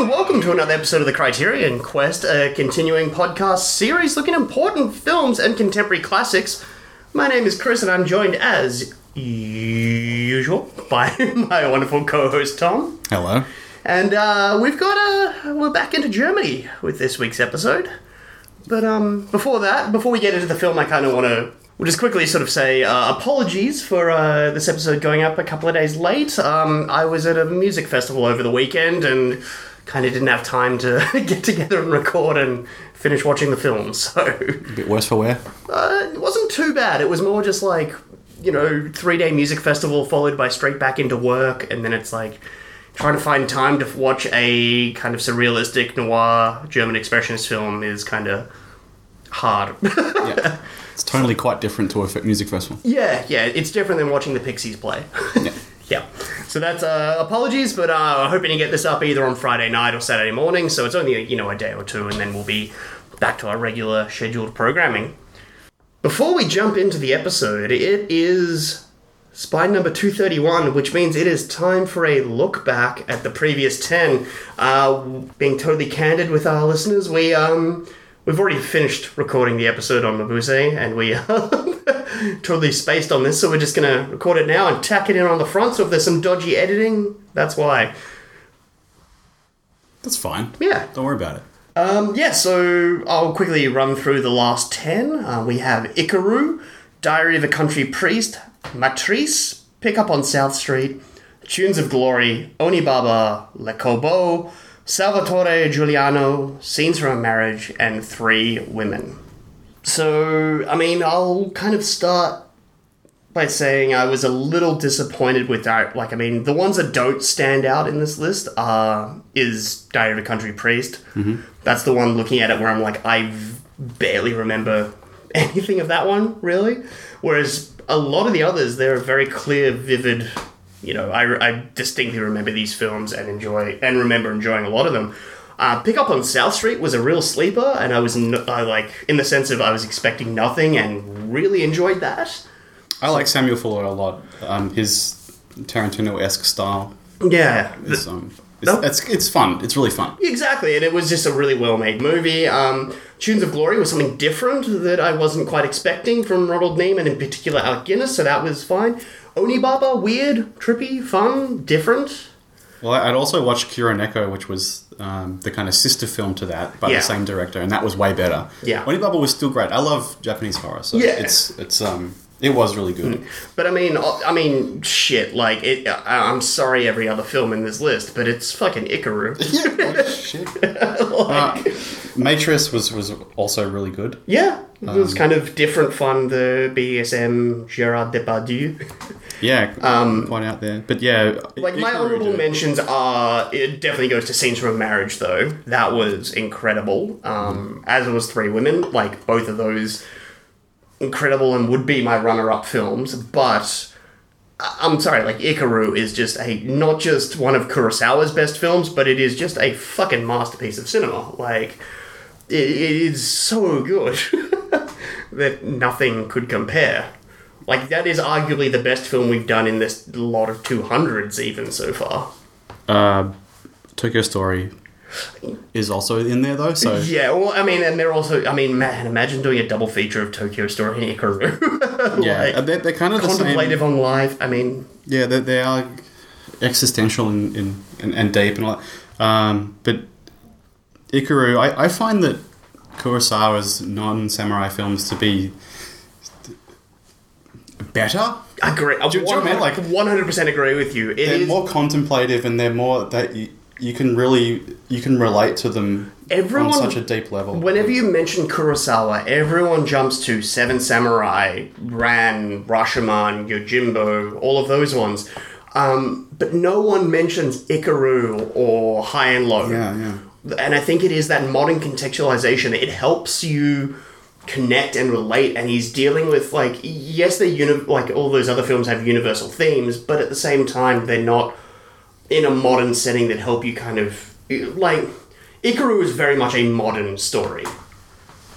Welcome to another episode of the Criterion Quest, a continuing podcast series looking at important films and contemporary classics. My name is Chris and I'm joined as usual by my wonderful co-host Tom. Hello. And uh, we've got a we're back into Germany with this week's episode. But um, before that, before we get into the film, I kind of want to we'll just quickly sort of say uh, apologies for uh, this episode going up a couple of days late. Um, I was at a music festival over the weekend and kind of didn't have time to get together and record and finish watching the film. So A bit worse for wear. uh, it wasn't too bad. It was more just like you know three day music festival followed by straight back into work, and then it's like trying to find time to watch a kind of surrealistic noir German expressionist film is kind of hard. Yeah. it's totally quite different to a music festival. yeah, yeah, it's different than watching the Pixies play. Yeah. Yeah. So that's uh, apologies, but uh, hoping to get this up either on Friday night or Saturday morning. So it's only you know a day or two, and then we'll be back to our regular scheduled programming. Before we jump into the episode, it is spine number 231, which means it is time for a look back at the previous 10. Uh, being totally candid with our listeners, we um we've already finished recording the episode on Mabuse, and we totally spaced on this, so we're just gonna record it now and tack it in on the front. So if there's some dodgy editing, that's why. That's fine. Yeah. Don't worry about it. Um, yeah, so I'll quickly run through the last 10. Uh, we have Ikiru, Diary of a Country Priest, Maîtresse, Pick Up on South Street, Tunes of Glory, Onibaba, Le Corbeau, Salvatore Giuliano, Scenes from a Marriage, and Three Women. So, I mean, I'll kind of start by saying I was a little disappointed with that. Like, I mean, the ones that don't stand out in this list are is Diary of a Country Priest. Mm-hmm. That's the one looking at it where I'm like, I barely remember anything of that one really. Whereas a lot of the others, they're very clear, vivid. You know, I, I distinctly remember these films and enjoy and remember enjoying a lot of them. Uh, Pick Up on South Street was a real sleeper, and I was no, I like in the sense of I was expecting nothing and really enjoyed that. I like Samuel Fuller a lot. Um, his Tarantino esque style Yeah, is um, it's, No. it's, it's fun. It's really fun. exactly, and it was just a really well made movie. Um, Tunes of Glory was something different that I wasn't quite expecting from Ronald Neame, in particular Alec Guinness, so that was fine. Onibaba, weird, trippy, fun, different. Well, I'd also watched Kuroneko, which was um, the kind of sister film to that by Yeah. the same director, and that was way better. Yeah. Onibaba was still great. I love Japanese horror, so Yeah. it's it's um it was really good. But I mean, uh, I mean, shit. Like, it, I- I'm sorry, every other film in this list, but it's fucking Ikiru. yeah, shit. Uh, Maîtresse was was also really good. Yeah, it Um, was kind of different from the BSM Gerard Depardieu. Yeah, quite out there. But yeah, Um, Like my honorable mentions are it definitely goes to Scenes from a Marriage though. That was incredible. Um, as it was Three Women. Like both of those incredible and would be my runner-up films. But I- I'm sorry, like Ikiru is just a not just one of Kurosawa's best films, but it is just a fucking masterpiece of cinema. Like it, it is so good that nothing could compare. Like that is arguably the best film we've done in this lot of two hundreds, even so far. Uh, Tokyo Story is also in there though, so Yeah, well, I mean, and they're also, I mean, man, imagine doing a double feature of Tokyo Story and Ikiru. yeah, Like, they're, they're kind of the same. contemplative on life. I mean, Yeah, they, they are existential and, and, deep and all that. Um, but Ikiru, I, I find that Kurosawa's non-samurai films to be better. I agree. I Do you know I mean? Like- 100% agree with you. It They're is- more contemplative and they're more that you, can really you can relate to them Everyone- on such a deep level. Whenever you mention Kurosawa, everyone jumps to Seven Samurai, Ran, Rashomon, Yojimbo, all of those ones. Um, but no one mentions Ikiru or High and Low. yeah, yeah. And I think it is that modern contextualization. It helps you connect and relate. And he's dealing with like, yes, they uni- like all those other films have universal themes, but at the same time, they're not in a modern setting that help you kind of like. Ikiru is very much a modern story.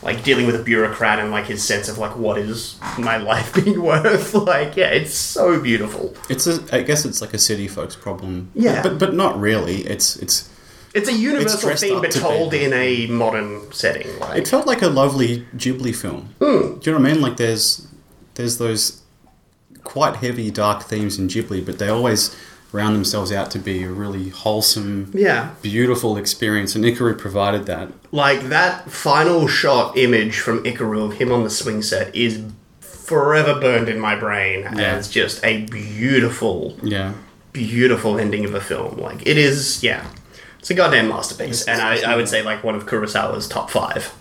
Like dealing with a bureaucrat and like his sense of like what is my life being worth. Like yeah, it's so beautiful. It's a, I guess it's like a city folks problem. Yeah. but but not really. It's it's It's a universal dressed theme, but to be- told in a modern setting. Like, It felt like a lovely Ghibli film. Hmm. Do you know what I mean? Like there's there's those quite heavy dark themes in Ghibli, but they always round themselves out to be a really wholesome, yeah, beautiful experience, and Ikiru provided that. like that final shot image from Ikiru of him on the swing set is forever burned in my brain Yeah. as just a beautiful, Yeah. beautiful ending of a film. Like it is, yeah, it's a goddamn masterpiece, and I, I would say like one of Kurosawa's top five.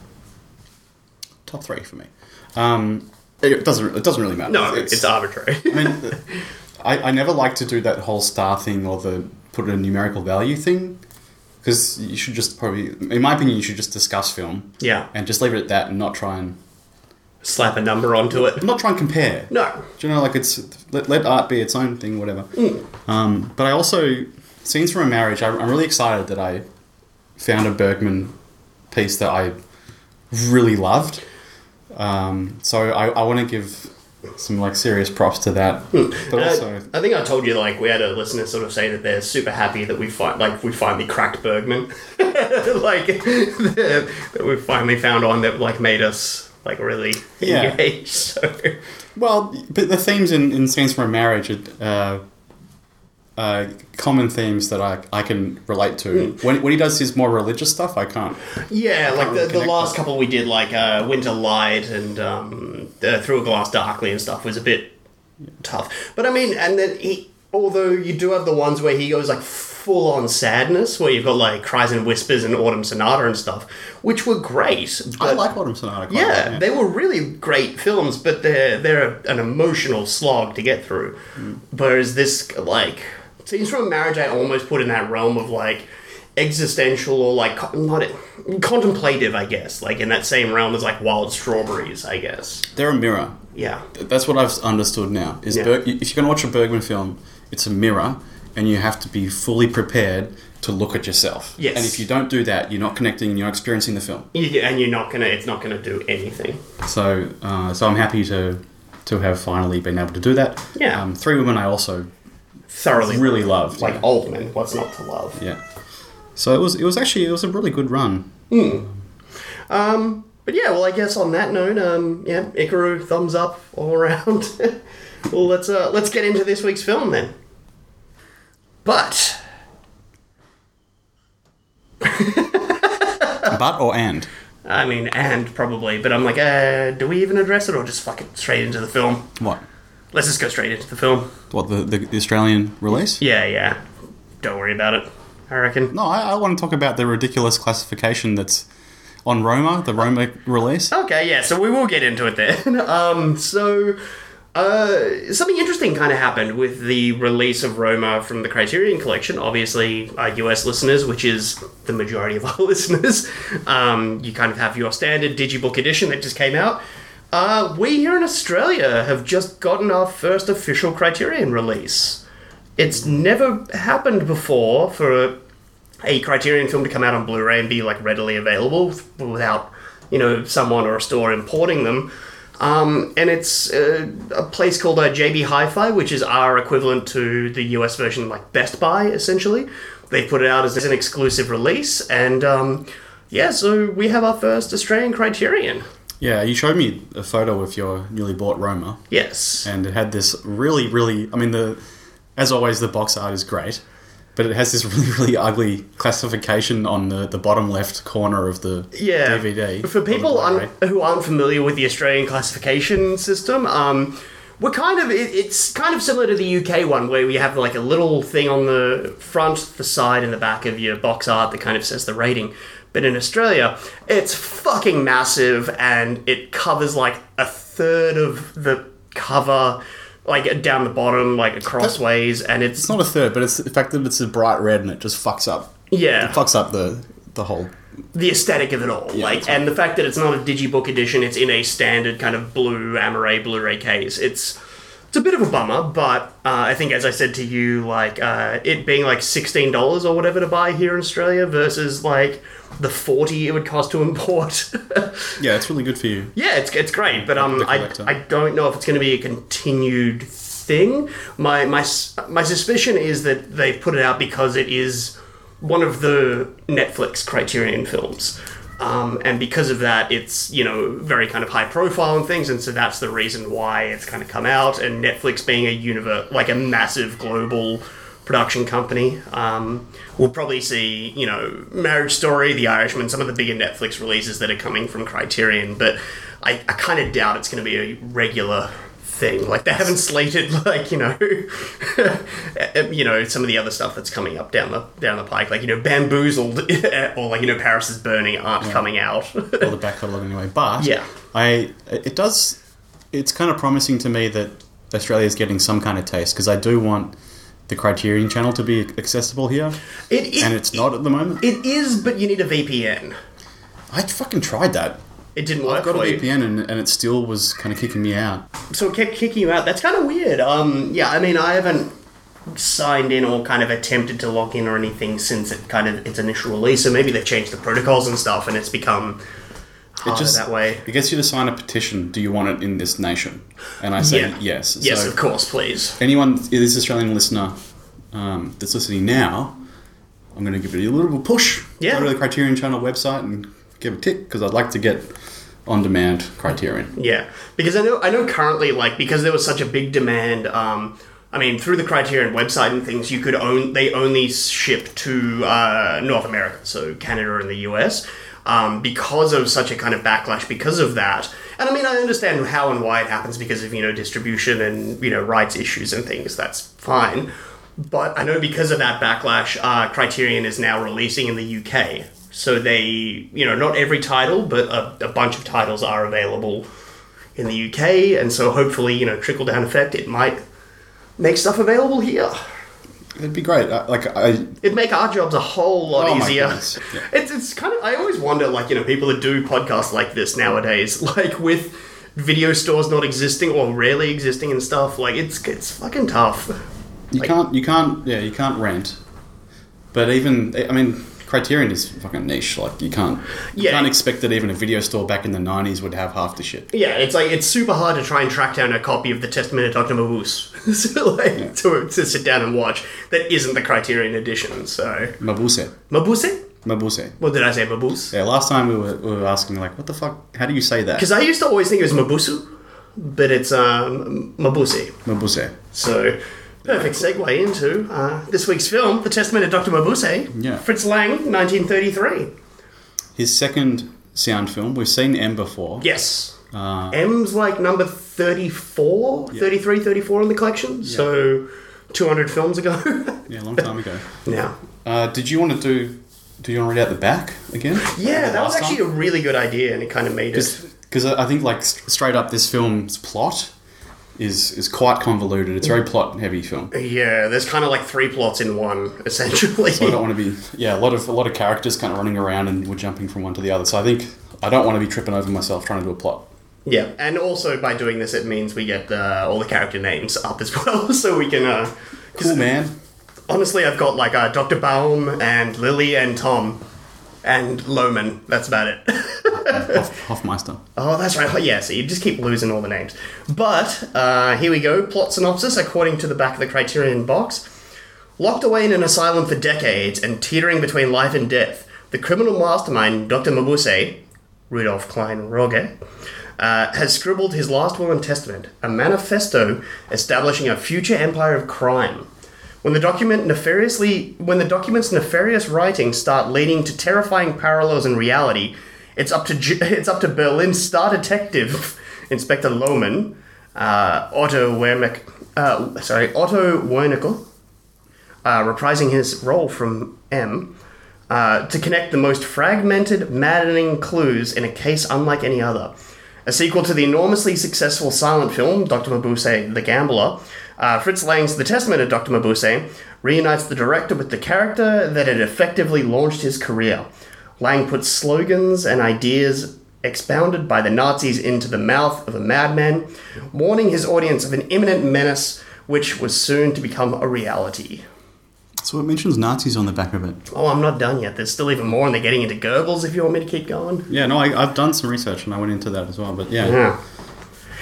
Top three for me. Um, it doesn't it doesn't really matter. No, it's, arbitrary. I mean, I, I never like to do that whole star thing or the put a numerical value thing because you should just probably, in my opinion, you should just discuss film yeah, and just leave it at that and not try and slap a number onto it. not try and compare. No, Do you know, like it's let, let art be its own thing, whatever. Um, but I also scenes from a marriage. I, I'm really excited that I found a Bergman piece that I really loved. Um, so I, I want to give some like serious props to that. But And I- also, I, think I told you like we had a listener sort of say that they're super happy that we find like we finally cracked Bergman, like that we finally found one that like made us like really Yeah. engaged. So well, but the themes in, in scenes from a marriage uh, uh, common themes that I, I can relate to. When, when he does his more religious stuff, I can't. yeah, like really the, the last couple we did like uh, Winter Light and um, uh, Through a Glass Darkly and stuff was a bit tough. But I mean, and then he although you do have the ones where he goes like full on sadness, where you've got like Cries and Whispers and Autumn Sonata and stuff, which were great. I like Autumn Sonata. Quite Yeah, a lot, they were really great films, but they're they're an emotional slog to get through. Whereas this, like, scenes from a marriage, I almost put in that realm of like existential or like not contemplative, I guess. Like in that same realm as like Wild Strawberries, I guess. They're a mirror. Yeah, That's what I've understood now. Is Yeah. Berg, if you're going to watch a Bergman film, it's a mirror, and you have to be fully prepared to look at yourself. Yes. And if you don't do that, you're not connecting. and You're not experiencing the film. You- and you're not gonna. It's not gonna do anything. So, uh, so I'm happy to to have finally been able to do that. Yeah. Um, Three Women I also Thoroughly, really loved. like yeah. Altman. What's not to love? yeah. So it was it was actually it was a really good run. Um, but yeah, well, I guess on that note, um, yeah, Ikiru, thumbs up all around. well, let's uh, let's get into this week's film then. But but or and. I mean, and probably, but I'm like, uh, do we even address it or just fuck it straight into the film? What? Let's just go straight into the film. What the, the, the Australian release? Yeah, yeah. Don't worry about it. I reckon. No, I, I want to talk about the ridiculous classification that's on Roma, the Roma release. Okay, yeah, so we will get into it then. um, so, uh, something interesting kind of happened with the release of Roma from the Criterion Collection. Obviously, our US listeners, which is the majority of our listeners, um, you kind of have your standard digibook edition that just came out. Uh, we here in Australia have just gotten our first official Criterion release. It's never happened before for a a Criterion film to come out on Blu-ray and be like readily available without you know someone or a store importing them. Um, and it's uh, a place called uh, JB Hi-Fi, which is our equivalent to the US version, like Best Buy, essentially. They put it out as an exclusive release, and um, yeah, so we have our first Australian Criterion. Yeah, you showed me a photo of your newly bought Roma, Yes. and it had this really, really. I mean, the as always, the box art is great, but it has this really, really ugly classification on the, the bottom left corner of the yeah. DVD. For people un- who aren't familiar with the Australian classification system, um, we're kind of it, it's kind of similar to the UK one where we have like a little thing on the front, the side, and the back of your box art that kind of says the rating. But in Australia, it's fucking massive and it covers like a third of the cover, like down the bottom, like a crossways, and it's it's not a third, but it's the fact that it's a bright red and it just fucks up. yeah, It fucks up the the whole. the aesthetic of it all. like, right. and the fact that it's not a digibook edition, it's in a standard kind of blue Amaray Blu-ray case. It's it's a bit of a bummer, but uh, I think, as I said to you, like uh, it being like sixteen dollars or whatever to buy here in Australia versus like the forty it would cost to import. Yeah, it's really good for you. yeah, it's it's great, but um, I. I don't know if it's going to be a continued thing. My my my suspicion is that they've put it out because it is one of the Netflix Criterion films. Um, and because of that, it's you know very kind of high profile and things, and so that's the reason why it's kind of come out. And Netflix being a universe, like a massive global production company, um, we'll probably see you know Marriage Story, The Irishman, some of the bigger Netflix releases that are coming from Criterion. But I, I kind of doubt it's going to be a regular thing. Like they haven't slated like you know, you know some of the other stuff that's coming up down the down the pike. Like you know, Bamboozled or like you know, Paris is Burning aren't coming out. or the back catalogue anyway. But Yeah. I it does. It's kind of promising to me that Australia is getting some kind of taste because I do want the Criterion channel to be accessible here, It, it, and it's not at the moment. It is, but you need a VPN. I fucking tried that. It didn't work I've got a for you. VPN, and, and it still was kind of kicking me out. so it kept kicking you out. That's kind of weird. Um, yeah, I mean, I haven't signed in or kind of attempted to log in or anything since it kind of its initial release. So maybe they've changed the protocols and stuff, and it's become harder just that way. It gets you to sign a petition. Do you want it in this nation? And I say Yeah. yes. Yes, So of course, please. anyone, this Australian listener um, that's listening now, I'm going to give it a little push. Yeah. Go to the Criterion Channel website and give a tick because I'd like to get on-demand Criterion. Yeah, because I know I know currently like because there was such a big demand. Um, I mean, through the Criterion website and things, you could own they only ship to uh, North America, so Canada and the US. Um, because of such a kind of backlash, because of that, and I mean, I understand how and why it happens because of you know distribution and you know rights issues and things. That's fine, but I know because of that backlash, uh, Criterion is now releasing in the UK. So they, you know, not every title, but a, a bunch of titles are available in the UK, and so hopefully, you know, trickle down effect, it might make stuff available here. It'd be great. I, like I, It'd make our jobs a whole lot Oh easier. yeah. It's it's kind of I always wonder, like you know, people that do podcasts like this nowadays, like with video stores not existing or rarely existing and stuff, like it's it's fucking tough. you Like- can't, you can't, yeah, you can't rent. But even, I mean, Criterion is fucking niche. Like you can't, you Yeah. can't expect that even a video store back in the '90s would have half the shit. Yeah, it's like it's super hard to try and track down a copy of the Testament of Doctor Mabuse, so like to, to sit down and watch that isn't the Criterion edition. So Mabuse, Mabuse, Mabuse. what did I say, Mabuse? Yeah, last time we were, we were asking like, what the fuck? How do you say that? Because I used to always think it was Mabusu, but it's um, Mabuse. Mabuse. So, perfect segue into uh, this week's film, The Testament of Dr. Mabuse. Yeah. Fritz Lang, 1933. His second sound film. We've seen M before. Yes. Uh, M's like number 34, 33, 34 in the collection. So, 200 films ago. yeah, a long time ago. now. Uh, did you want to do? Do you want to read out the back again? Yeah, that was actually a really good idea, and it kind of made it. because I think like st- straight up, this film's plot is is quite convoluted. It's a very plot heavy film. Yeah, there's kind of like three plots in one, essentially. So I don't want to be yeah a lot of a lot of characters kind of running around and we're jumping from one to the other. So I think I don't want to be tripping over myself trying to do a plot. Yeah, and also by doing this, it means we get uh, all the character names up as well, so we can. Uh, Cool man. honestly, I've got like uh, Dr. Baum and Lily and Tom and Lohmann. That's about it. Hoff, Hoffmeister. oh, that's right. Yeah, so you just keep losing all the names. But uh, here we go. Plot synopsis according to the back of the Criterion box. Locked away in an asylum for decades and teetering between life and death, the criminal mastermind Dr. Mabuse, Rudolf Klein-Rogge, uh, has scribbled his last will and testament, a manifesto establishing a future empire of crime. When the document nefariously, when the document's nefarious writings start leading to terrifying parallels in reality, it's up to it's up to Berlin's star detective, Inspector Lohmann, uh, Otto Wernick, uh, sorry, Otto Wernicke, uh, reprising his role from M, uh, to connect the most fragmented, maddening clues in a case unlike any other. A sequel to the enormously successful silent film, Dr. Mabuse, The Gambler, uh, Fritz Lang's The Testament of Dr. Mabuse reunites the director with the character that had effectively launched his career. Lang puts slogans and ideas expounded by the Nazis into the mouth of a madman, warning his audience of an imminent menace which was soon to become a reality. So it mentions Nazis on the back of it. Oh, I'm not done yet. There's still even more, and they're getting into Goebbels if you want me to keep going. Yeah, no, I, I've done some research and I went into that as well. But yeah, Yeah.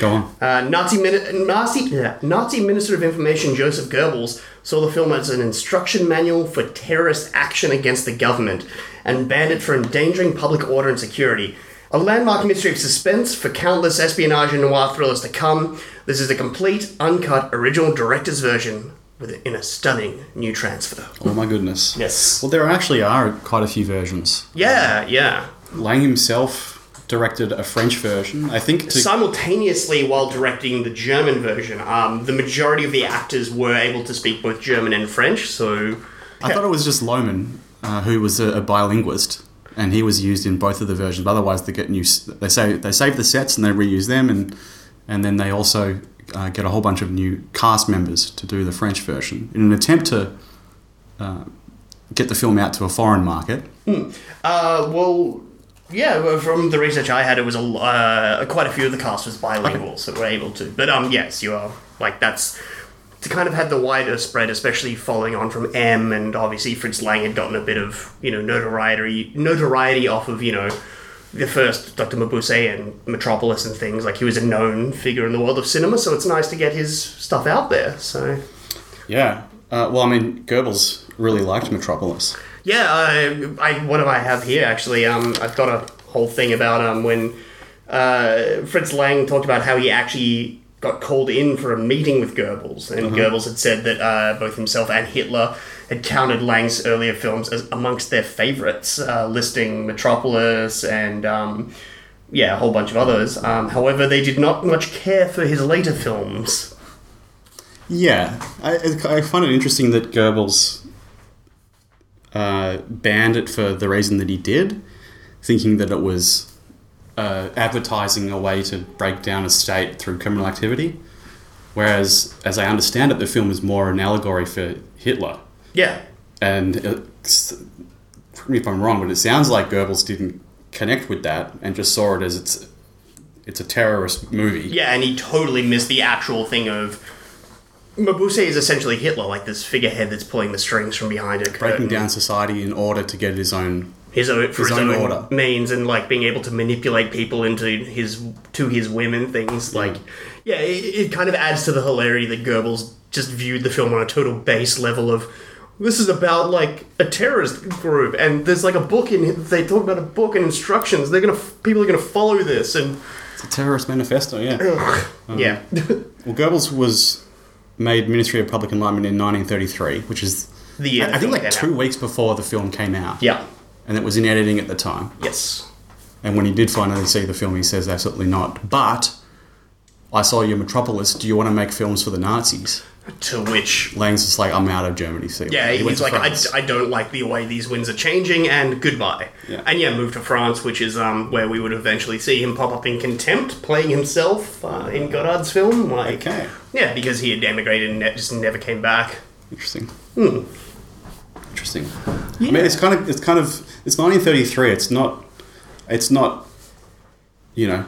Go on. Uh, Nazi, Mini- Nazi, yeah, Nazi Minister of Information Joseph Goebbels saw the film as an instruction manual for terrorist action against the government and banned it for endangering public order and security. A landmark mystery of suspense for countless espionage and noir thrillers to come. This is a complete, uncut, original director's version with in a stunning new transfer. Oh my goodness. Yes. Well, there actually are quite a few versions. Yeah, yeah. Lang himself directed a French version. I think Simultaneously, while directing the German version, um, the majority of the actors were able to speak both German and French, so. I thought it was just Lohmann, uh, who was a, a bilinguist, and he was used in both of the versions. But otherwise, they get new. They say they save the sets and they reuse them, and and then they also uh, get a whole bunch of new cast members to do the French version in an attempt to uh, get the film out to a foreign market. Uh, well, yeah, from the research I had, it was a, uh, quite a few of the cast was bilingual, so we're able to. But um, yes, you are like that's to kind of have the wider spread, especially following on from M, and obviously Fritz Lang had gotten a bit of you know notoriety notoriety off of you know the first Dr. Mabuse and Metropolis and things. Like he was a known figure in the world of cinema, so it's nice to get his stuff out there. So Yeah. Uh, well, I mean, Goebbels really liked Metropolis. Yeah, I, I what do I have here? Actually, um, I've got a whole thing about um when uh, Fritz Lang talked about how he actually got called in for a meeting with Goebbels, and Goebbels had said that uh, both himself and Hitler had counted Lang's earlier films as amongst their favorites, uh, listing Metropolis and. Um, yeah, a whole bunch of others. Um, however, they did not much care for his later films. Yeah, I, I find it interesting that Goebbels uh, banned it for the reason that he did, thinking that it was uh, advertising a way to break down a state through criminal activity. Whereas, as I understand it, the film is more an allegory for Hitler. Yeah, And me if I'm wrong, but it sounds like Goebbels didn't connect with that and just saw it as it's it's a terrorist movie. Yeah, and he totally missed the actual thing of Mabuse is essentially Hitler, like this figurehead that's pulling the strings from behind a Breaking curtain. down society in order to get his own his own for his his, own own, order. means and like being able to manipulate people into his to his women things. Like, yeah, it, it kind of adds to the hilarity that Goebbels just viewed the film on a total base level of. This is about like a terrorist group, and there's like a book in. They talk about a book and instructions. They're gonna people are gonna follow this, and It's a terrorist manifesto, yeah. Um, yeah, Well, Goebbels was made Ministry of Public Enlightenment in 1933, which is the year I the think like two out. weeks before the film came out. Yeah. And it was in editing at the time. Yes. And when he did finally see the film, he says absolutely not. But I saw your Metropolis. Do you want to make films for the Nazis? To which Lang's just like, I'm out of Germany. See, you Yeah, later." He went he's to like, I, France. I don't like the way these winds are changing, and goodbye. Yeah. And yeah, moved to France, which is um, where we would eventually see him pop up in Contempt, playing himself uh, in Godard's film. Like, Okay. Yeah, because he had emigrated and ne- just never came back. Interesting. Hmm. Interesting. I mean, it's kind of it's kind of it's 1933. It's not it's not you know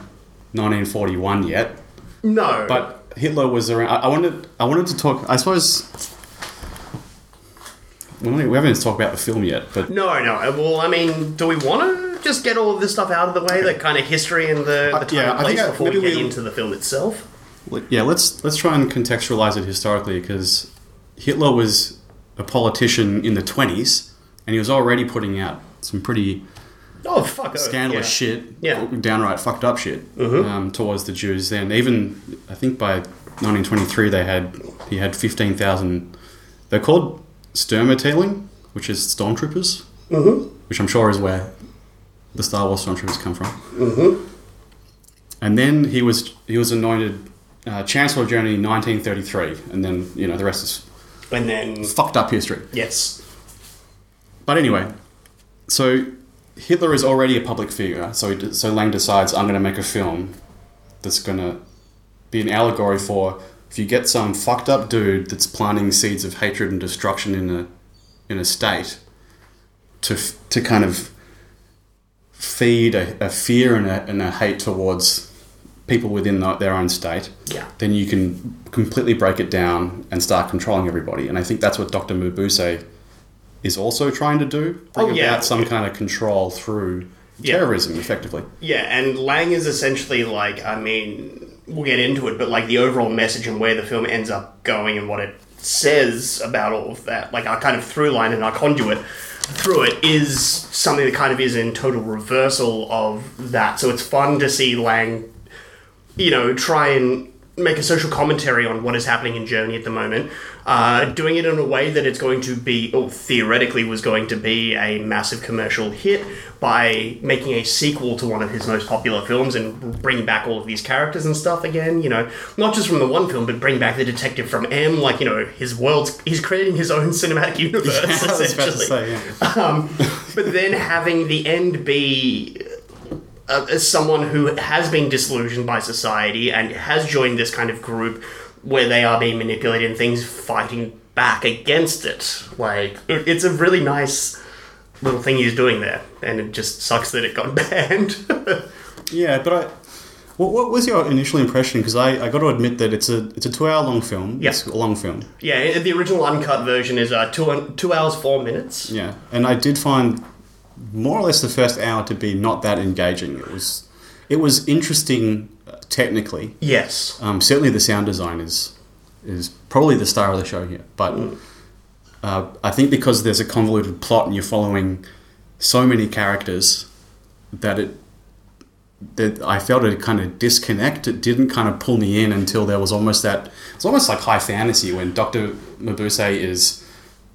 1941 yet. No. But Hitler was around. I, I wanted I wanted to talk. I suppose we haven't even talked about the film yet. But No, no. Well, I mean, do we want to just get all of this stuff out of the way, the kind of history and the, the Uh, time yeah, and I think place I- before we get we'll- into the film itself? yeah, let's let's try and contextualize it historically because Hitler was a politician in the 20s, and he was already putting out some pretty Oh, fuck. scandalous yeah. shit, Yeah. downright fucked up shit um, towards the Jews. Then even I think by 1923 they had he had 15,000. They're called Sturmteilung, which is stormtroopers, mm-hmm. which I'm sure is where the Star Wars stormtroopers come from. Mm-hmm. And then he was he was anointed uh, Chancellor of Germany in 1933, and then you know the rest is And then, fucked up history. yes. But anyway, so Hitler is already a public figure. So he, so Lang decides I'm going to make a film that's going to be an allegory for if you get some fucked up dude that's planting seeds of hatred and destruction in a in a state to to kind of feed a, a fear and a, and a hate towards people within the, their own state Yeah. then you can completely break it down and start controlling everybody. And I think that's what Dr. Mabuse is also trying to do. Bring Oh, yeah. about some kind of control through Yeah. terrorism, effectively. Yeah, and Lang is essentially like, I mean, we'll get into it, but like the overall message and where the film ends up going and what it says about all of that, like our kind of through line and our conduit through it is something that kind of is in total reversal of that. So it's fun to see Lang, you know, try and make a social commentary on what is happening in Germany at the moment, uh, doing it in a way that it's going to be, or theoretically was going to be, a massive commercial hit by making a sequel to one of his most popular films and bringing back all of these characters and stuff again. You know, not just from the one film, but bring back the detective from M. Like you know, his world's he's creating his own cinematic universe I was about to essentially say, yeah. um, but then having the end be uh, as someone who has been disillusioned by society and has joined this kind of group where they are being manipulated and things fighting back against it. Like, it- it's a really nice little thing he's doing there, and it just sucks that it got banned. Yeah, but I. What, what was your initial impression? Because I, I got to admit that it's a it's a two hour long film. Yeah. A long film. yeah, the original uncut version is uh, two, two hours, four minutes. Yeah, and I did find more or less the first hour to be not that engaging. It was it was interesting uh, technically. Yes. Um, certainly, the sound design is is probably the star of the show here. But uh, I think because there's a convoluted plot and you're following so many characters that it that I felt a kind of disconnect. It didn't kind of pull me in until there was almost that. It's almost like high fantasy when Doctor Mabuse is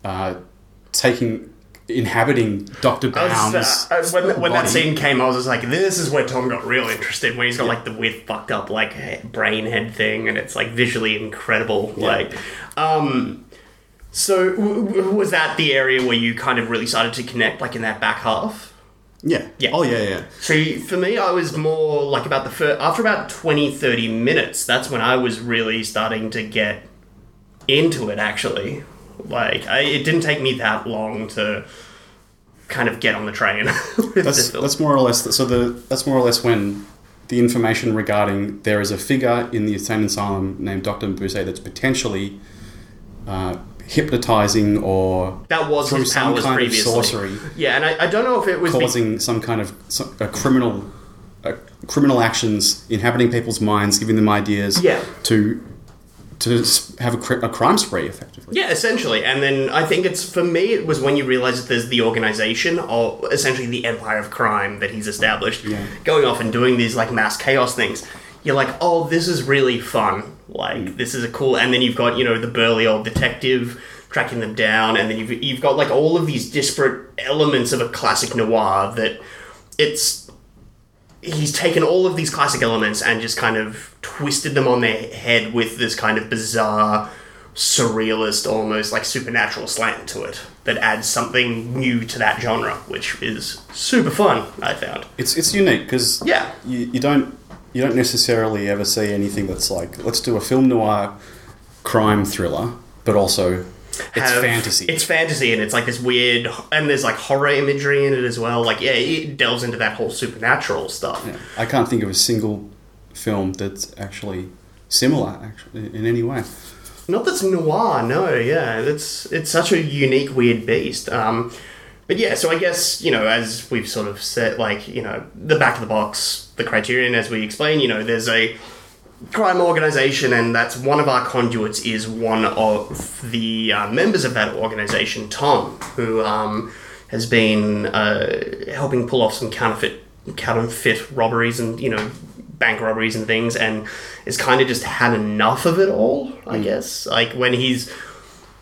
uh, taking inhabiting Doctor I Baum's uh, when when that scene came, I was just like, "This is where Tom got real interested." When he's got like the weird, fucked up like brain head thing, and it's like visually incredible. Like, um, so w- w- was that the area where you kind of really started to connect, like in that back half? Yeah. Yeah. Oh yeah, yeah. So for me, I was more like about the first, after about 20, 30 minutes, that's when I was really starting to get into it actually. Like, I, it didn't take me that long to kind of get on the train That's that's more or less so the that's more or less when the information regarding there is a figure in the insane asylum named Dr. Mabuse that's potentially uh, hypnotizing or that was through his some powers kind of sorcery Yeah, and I, I don't know if it was be- causing some kind of some, a criminal criminal actions inhabiting people's minds, giving them ideas Yeah. to to have a, a crime spree effectively. Yeah, essentially. And then I think it's for me it was when you realize that there's the organization or essentially the empire of crime that he's established Yeah. going off and doing these like mass chaos things. You're like, "Oh, this is really fun. Like Mm. this is a cool." And then you've got, you know, the burly old detective tracking them down and then you've you've got like all of these disparate elements of a classic noir that it's he's taken all of these classic elements and just kind of twisted them on their head with this kind of bizarre, surrealist, almost like supernatural slant to it that adds something new to that genre, which is super fun. I found. It's it's unique because Yeah. you, you don't you don't necessarily ever see anything that's like let's do a film noir crime thriller, but also it's have- fantasy. It's fantasy, and it's like this weird, and there's like horror imagery in it as well. Like, yeah, it delves into that whole supernatural stuff. Yeah. I can't think of a single film that's actually similar actually in any way. Not that's noir, no, yeah. It's it's such a unique, weird beast. Um, but yeah, so I guess, you know, as we've sort of said, like, you know, the back of the box, the criterion, as we explain, you know, there's a crime organization, and that's one of our conduits is one of the uh, members of that organization, Tom, who um, has been uh, helping pull off some counterfeit counterfeit robberies and you know bank robberies and things, and is kind of just had enough of it all. I guess like when he's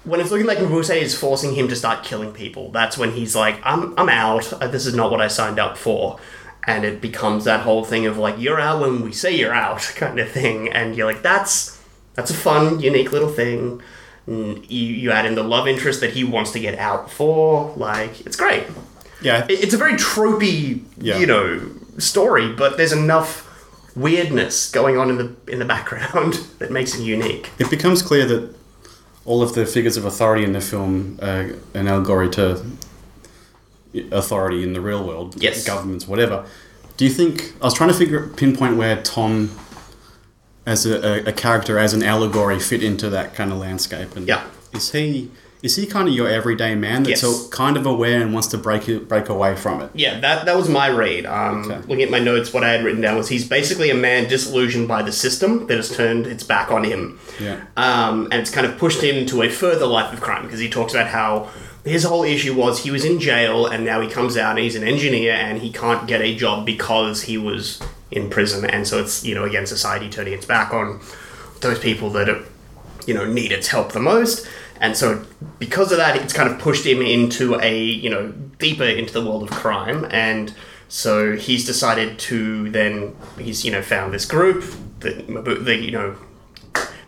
when it's looking like Mabuse is forcing him to start killing people, that's when he's like, I'm, I'm out. Uh, This is not what I signed up for. And it becomes that whole thing of like, you're out when we say you're out kind of thing. And you're like, that's that's a fun, unique little thing. And you, you add in the love interest that he wants to get out for. Like, it's great. Yeah, It- It's a very tropey, Yeah. you know, story, but there's enough weirdness going on in the in the background that makes it unique. it becomes clear that all of the figures of authority in the film are an allegory to authority in the real world, Yes. governments, whatever. Do you think I was trying to figure pinpoint where Tom, as a, a, character, as an allegory, fit into that kind of landscape? And Yeah. is he is he kind of your everyday man that's Yes. kind of aware and wants to break it, break away from it? Yeah, that that was my read. Um, Okay. Looking at my notes, what I had written down was he's basically a man disillusioned by the system that has turned its back on him. Yeah. Um, and it's kind of pushed him to a further life of crime because he talks about how his whole issue was he was in jail and now he comes out and he's an engineer and he can't get a job because he was in prison. And so it's, you know, again, society turning its back on those people that, are, you know, need its help the most. And so because of that, it's kind of pushed him into a, you know, deeper into the world of crime. And so he's decided to then, he's, you know, found this group, that the you know,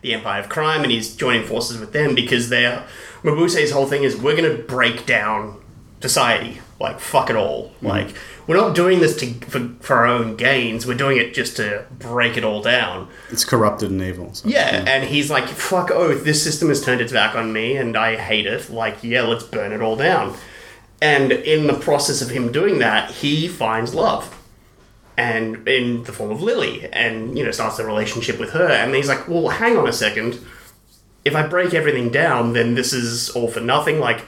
the Empire of Crime, and he's joining forces with them because they're Mabuse's whole thing is we're going to break down society, like fuck it all. Mm-hmm. Like we're not doing this to for, for our own gains. We're doing it just to break it all down. It's corrupted and evil. So. Yeah, and he's like, fuck oath, this system has turned its back on me and I hate it. Like, yeah, let's burn it all down. And in the process of him doing that, he finds love. And in the form of Lily, and you know, starts a relationship with her. And he's like, Well, hang on a second. If I break everything down, then this is all for nothing. Like,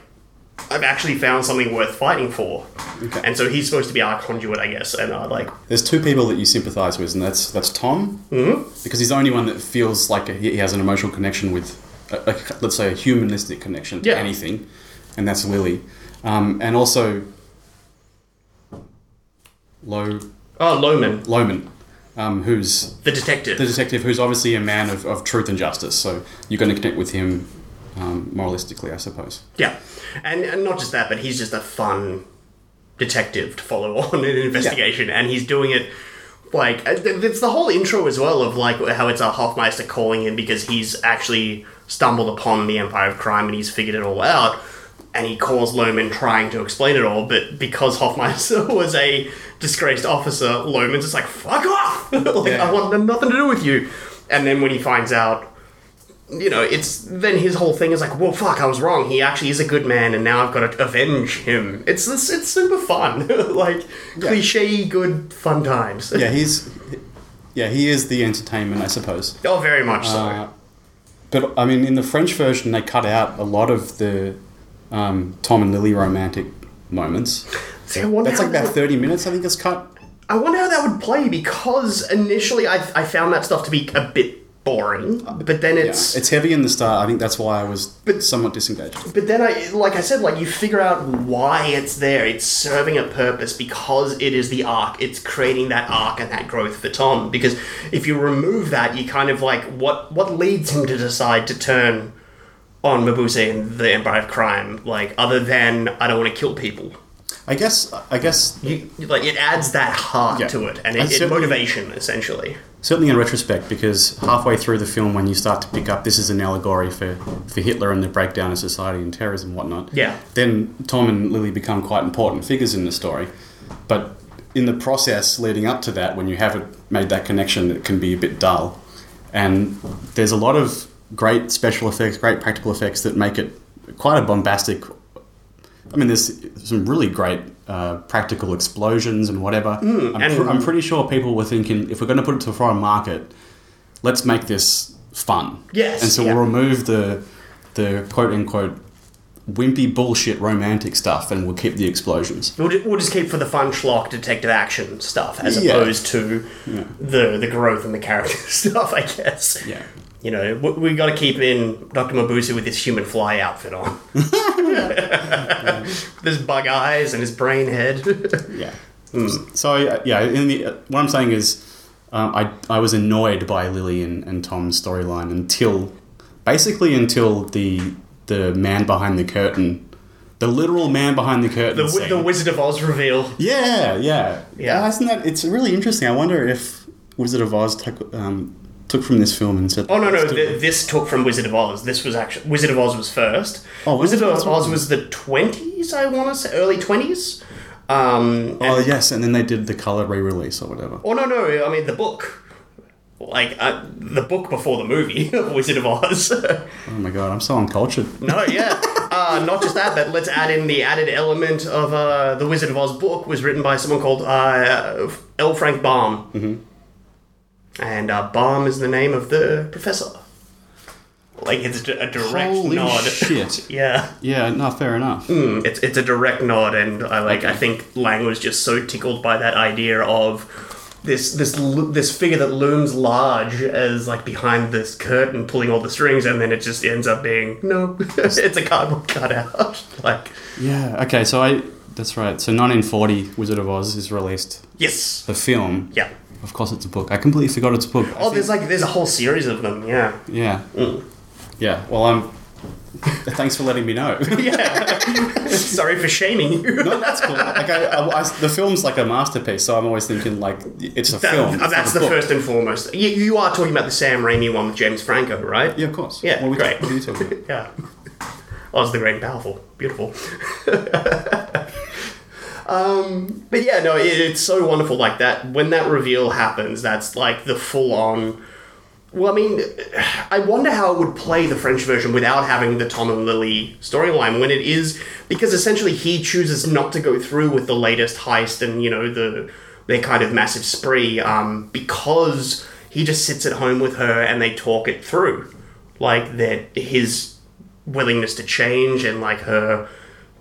I've actually found something worth fighting for. Okay. And so he's supposed to be our conduit, I guess. And I like, There's two people that you sympathise with, and that's that's Tom, mm-hmm. because he's the only one that feels like he has an emotional connection with, a, a, let's say, a humanistic connection to Yeah. anything, and that's Lily, um, and also Lo oh, Lohmann, Lohmann, um, who's the detective. the detective, who's obviously a man of, of truth and justice. So you're going to connect with him um, moralistically, I suppose. Yeah, and, and not just that, but he's just a fun detective to follow on an investigation, and he's doing it like uh, it's the whole intro as well of like how it's a Hoffmeister calling him because he's actually stumbled upon the Empire of Crime and he's figured it all out. And he calls Lohmann trying to explain it all, but because Hoffmeister was a disgraced officer, Lohmann's just like, fuck off! like, Yeah. I want nothing to do with you. And then when he finds out you know, it's then his whole thing is like, well, fuck, I was wrong. He actually is a good man, and now I've got to avenge him. It's it's, it's super fun, like cliche good fun times. Yeah, he's yeah he is the entertainment, I suppose. oh, very much so. Uh, but I mean, in the French version, they cut out a lot of the um, Tom and Lily romantic moments. See, I wonder That's like about thirty minutes. I think it's cut. I wonder how that would play because initially I I found that stuff to be a bit boring, but then Yeah, it's it's heavy in the start. I think that's why I was But- somewhat disengaged. But then I, like I said, like you figure out why it's there. It's serving a purpose because it is the arc. It's creating that arc and that growth for Tom. Because if you remove that, you kind of like what what leads him to decide to turn on Mabuse and the Empire of Crime, like other than I don't want to kill people. I guess. I guess You like it adds that heart Yeah. to it and it, it motivation essentially. certainly in retrospect, because halfway through the film, when you start to pick up this is an allegory for, for Hitler and the breakdown of society and terrorism and whatnot, Yeah. then Tom and Lily become quite important figures in the story. But in the process leading up to that, when you haven't made that connection, it can be a bit dull. And there's a lot of great special effects, great practical effects that make it quite a bombastic. I mean, there's some really great uh, practical explosions and whatever. I'm, and- pr- I'm pretty sure people were thinking if we're going to put it to a foreign market, let's make this fun. Yes, And so yeah. we'll remove the the quote unquote wimpy bullshit romantic stuff and we'll keep the explosions. We'll just, we'll just keep for the fun schlock detective action stuff as Yeah. opposed to the the growth and the character stuff, I guess. Yeah. You know, we, we got to keep in Dr. Mabusu with his human fly outfit on. with his bug eyes and his brain head. Yeah. So uh, yeah, in the, uh, what I'm saying is, um, I I was annoyed by Lily and, and Tom's storyline until, basically until the the man behind the curtain, the literal man behind the curtain. the, the Wizard of Oz reveal. yeah, yeah, Yeah. Isn't that? It's really interesting. I wonder if Wizard of Oz took um, took from this film and said, Oh no no! "Let's do Th- it." this took from Wizard of Oz. This was actually Wizard of Oz was first. Oh, Wizard Wizard of Oz was the twenties. I want to say early twenties. Um, Oh yes, and then they did the color re-release or whatever. Oh no, no! I mean the book, like uh, the book before the movie, Wizard of Oz. Oh my god, I'm so uncultured. no, yeah. Uh, not just that, but let's add in the added element of uh, the Wizard of Oz book was written by someone called uh, L. Frank Baum, mm-hmm. And uh, Baum is the name of the professor. Like it's a direct Holy nod. shit. yeah. Yeah, no, fair enough. Mm, it's it's a direct nod, and I like. I think Lang was just so tickled by that idea of this this this figure that looms large as like behind this curtain, pulling all the strings, and then it just ends up being no, it's a cardboard cutout. like Yeah, okay, so I. That's right. So 1940 Wizard of Oz is released. yes, The film. yeah. Of course, it's a book. I completely forgot it's a book. Oh, there's like there's a whole series of them. Yeah, Yeah. Mm. Yeah. Well, I'm. Thanks for letting me know. yeah. Sorry for shaming you. no, that's cool. Like, I, I, I- the film's like a masterpiece, so I'm always thinking like it's a That- film. it's that's the book. first and foremost. You, you are talking about the Sam Raimi one with James Franco, right? Yeah, of course. Yeah, What great. talk- what are you talking about? Yeah. Oz the Great and Powerful. Beautiful. Um, but yeah, no, it, it's so wonderful like that. When that reveal happens, that's like the full on. Well, I mean, I wonder how it would play the French version without having the Tom and Lily storyline when it is because essentially he chooses not to go through with the latest heist and you know the their kind of massive spree um, because he just sits at home with her and they talk it through, like that his willingness to change and like her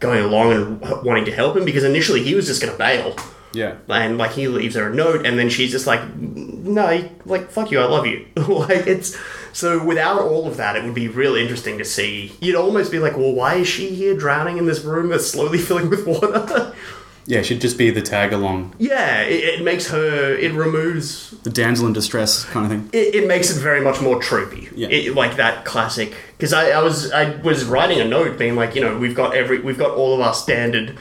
going along and wanting to help him because initially he was just going to bail. Yeah. and like he leaves her a note and then she's just like no like fuck you i love you. Like it's so without all of that it would be really interesting to see. You'd almost be like well why is she here drowning in this room that's slowly filling with water Yeah, she'd just be the tag along, yeah it, it makes her it removes the damsel in distress kind of thing. it, it makes it very much more tropey. Yeah. It, like that classic. Because I, I was I was writing a note being like, you know, we've got every we've got all of our standard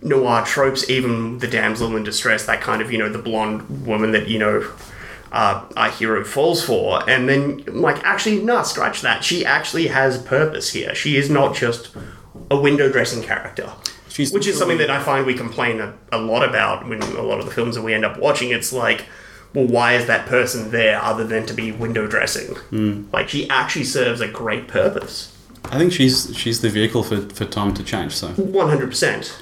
noir tropes, even the damsel in distress, that kind of you know the blonde woman that you know. Uh, our hero falls for, and then like actually, nah, scratch that. She actually has purpose here. She is not just a window dressing character. She's Which is something that I find we complain a, a lot about when a lot of the films that we end up watching. It's like, well, why is that person there other than to be window dressing? Hmm. Like, she actually serves a great purpose. I think she's she's the vehicle for, for Tom to change. So 100%.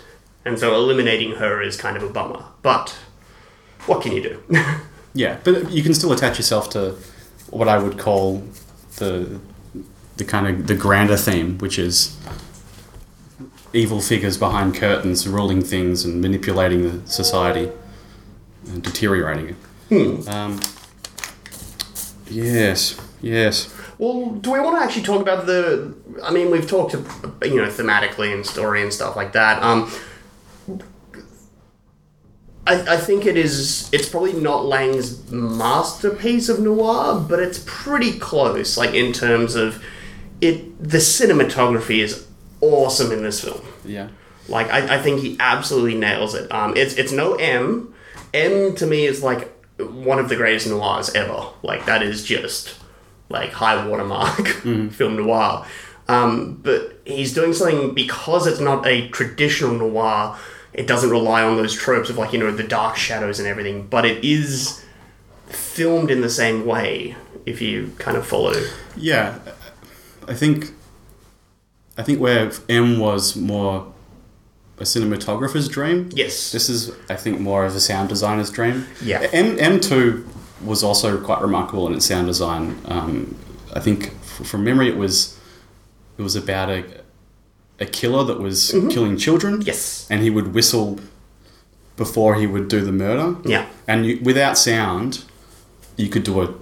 And so eliminating her is kind of a bummer. But, what can you do? yeah, but you can still attach yourself to what I would call the the kind of the grander theme, which is evil figures behind curtains ruling things and manipulating the society and deteriorating it. Um, yes, yes. well, do we want to actually talk about the. I mean, we've talked, you know, thematically and story and stuff like that. Um, I, I think it is. It's probably not Lang's masterpiece of noir, but it's pretty close. Like in terms of it, the cinematography is awesome in this film. Yeah. Like I, I think he absolutely nails it. Um, it's it's no M. M to me is like one of the greatest noirs ever. Like that is just like high watermark film noir. Um, but he's doing something because it's not a traditional noir. It doesn't rely on those tropes of like you know the dark shadows and everything, but it is filmed in the same way. If you kind of follow, Yeah, I think I think where M was more a cinematographer's dream. yes, This is, I think, more of a sound designer's dream. Yeah. M M two was also quite remarkable in its sound design. Um, I think, f- from memory, it was it was about a a killer that was killing children. Mm-hmm. yes, and he would whistle before he would do the murder. yeah, And you, without sound, you could do a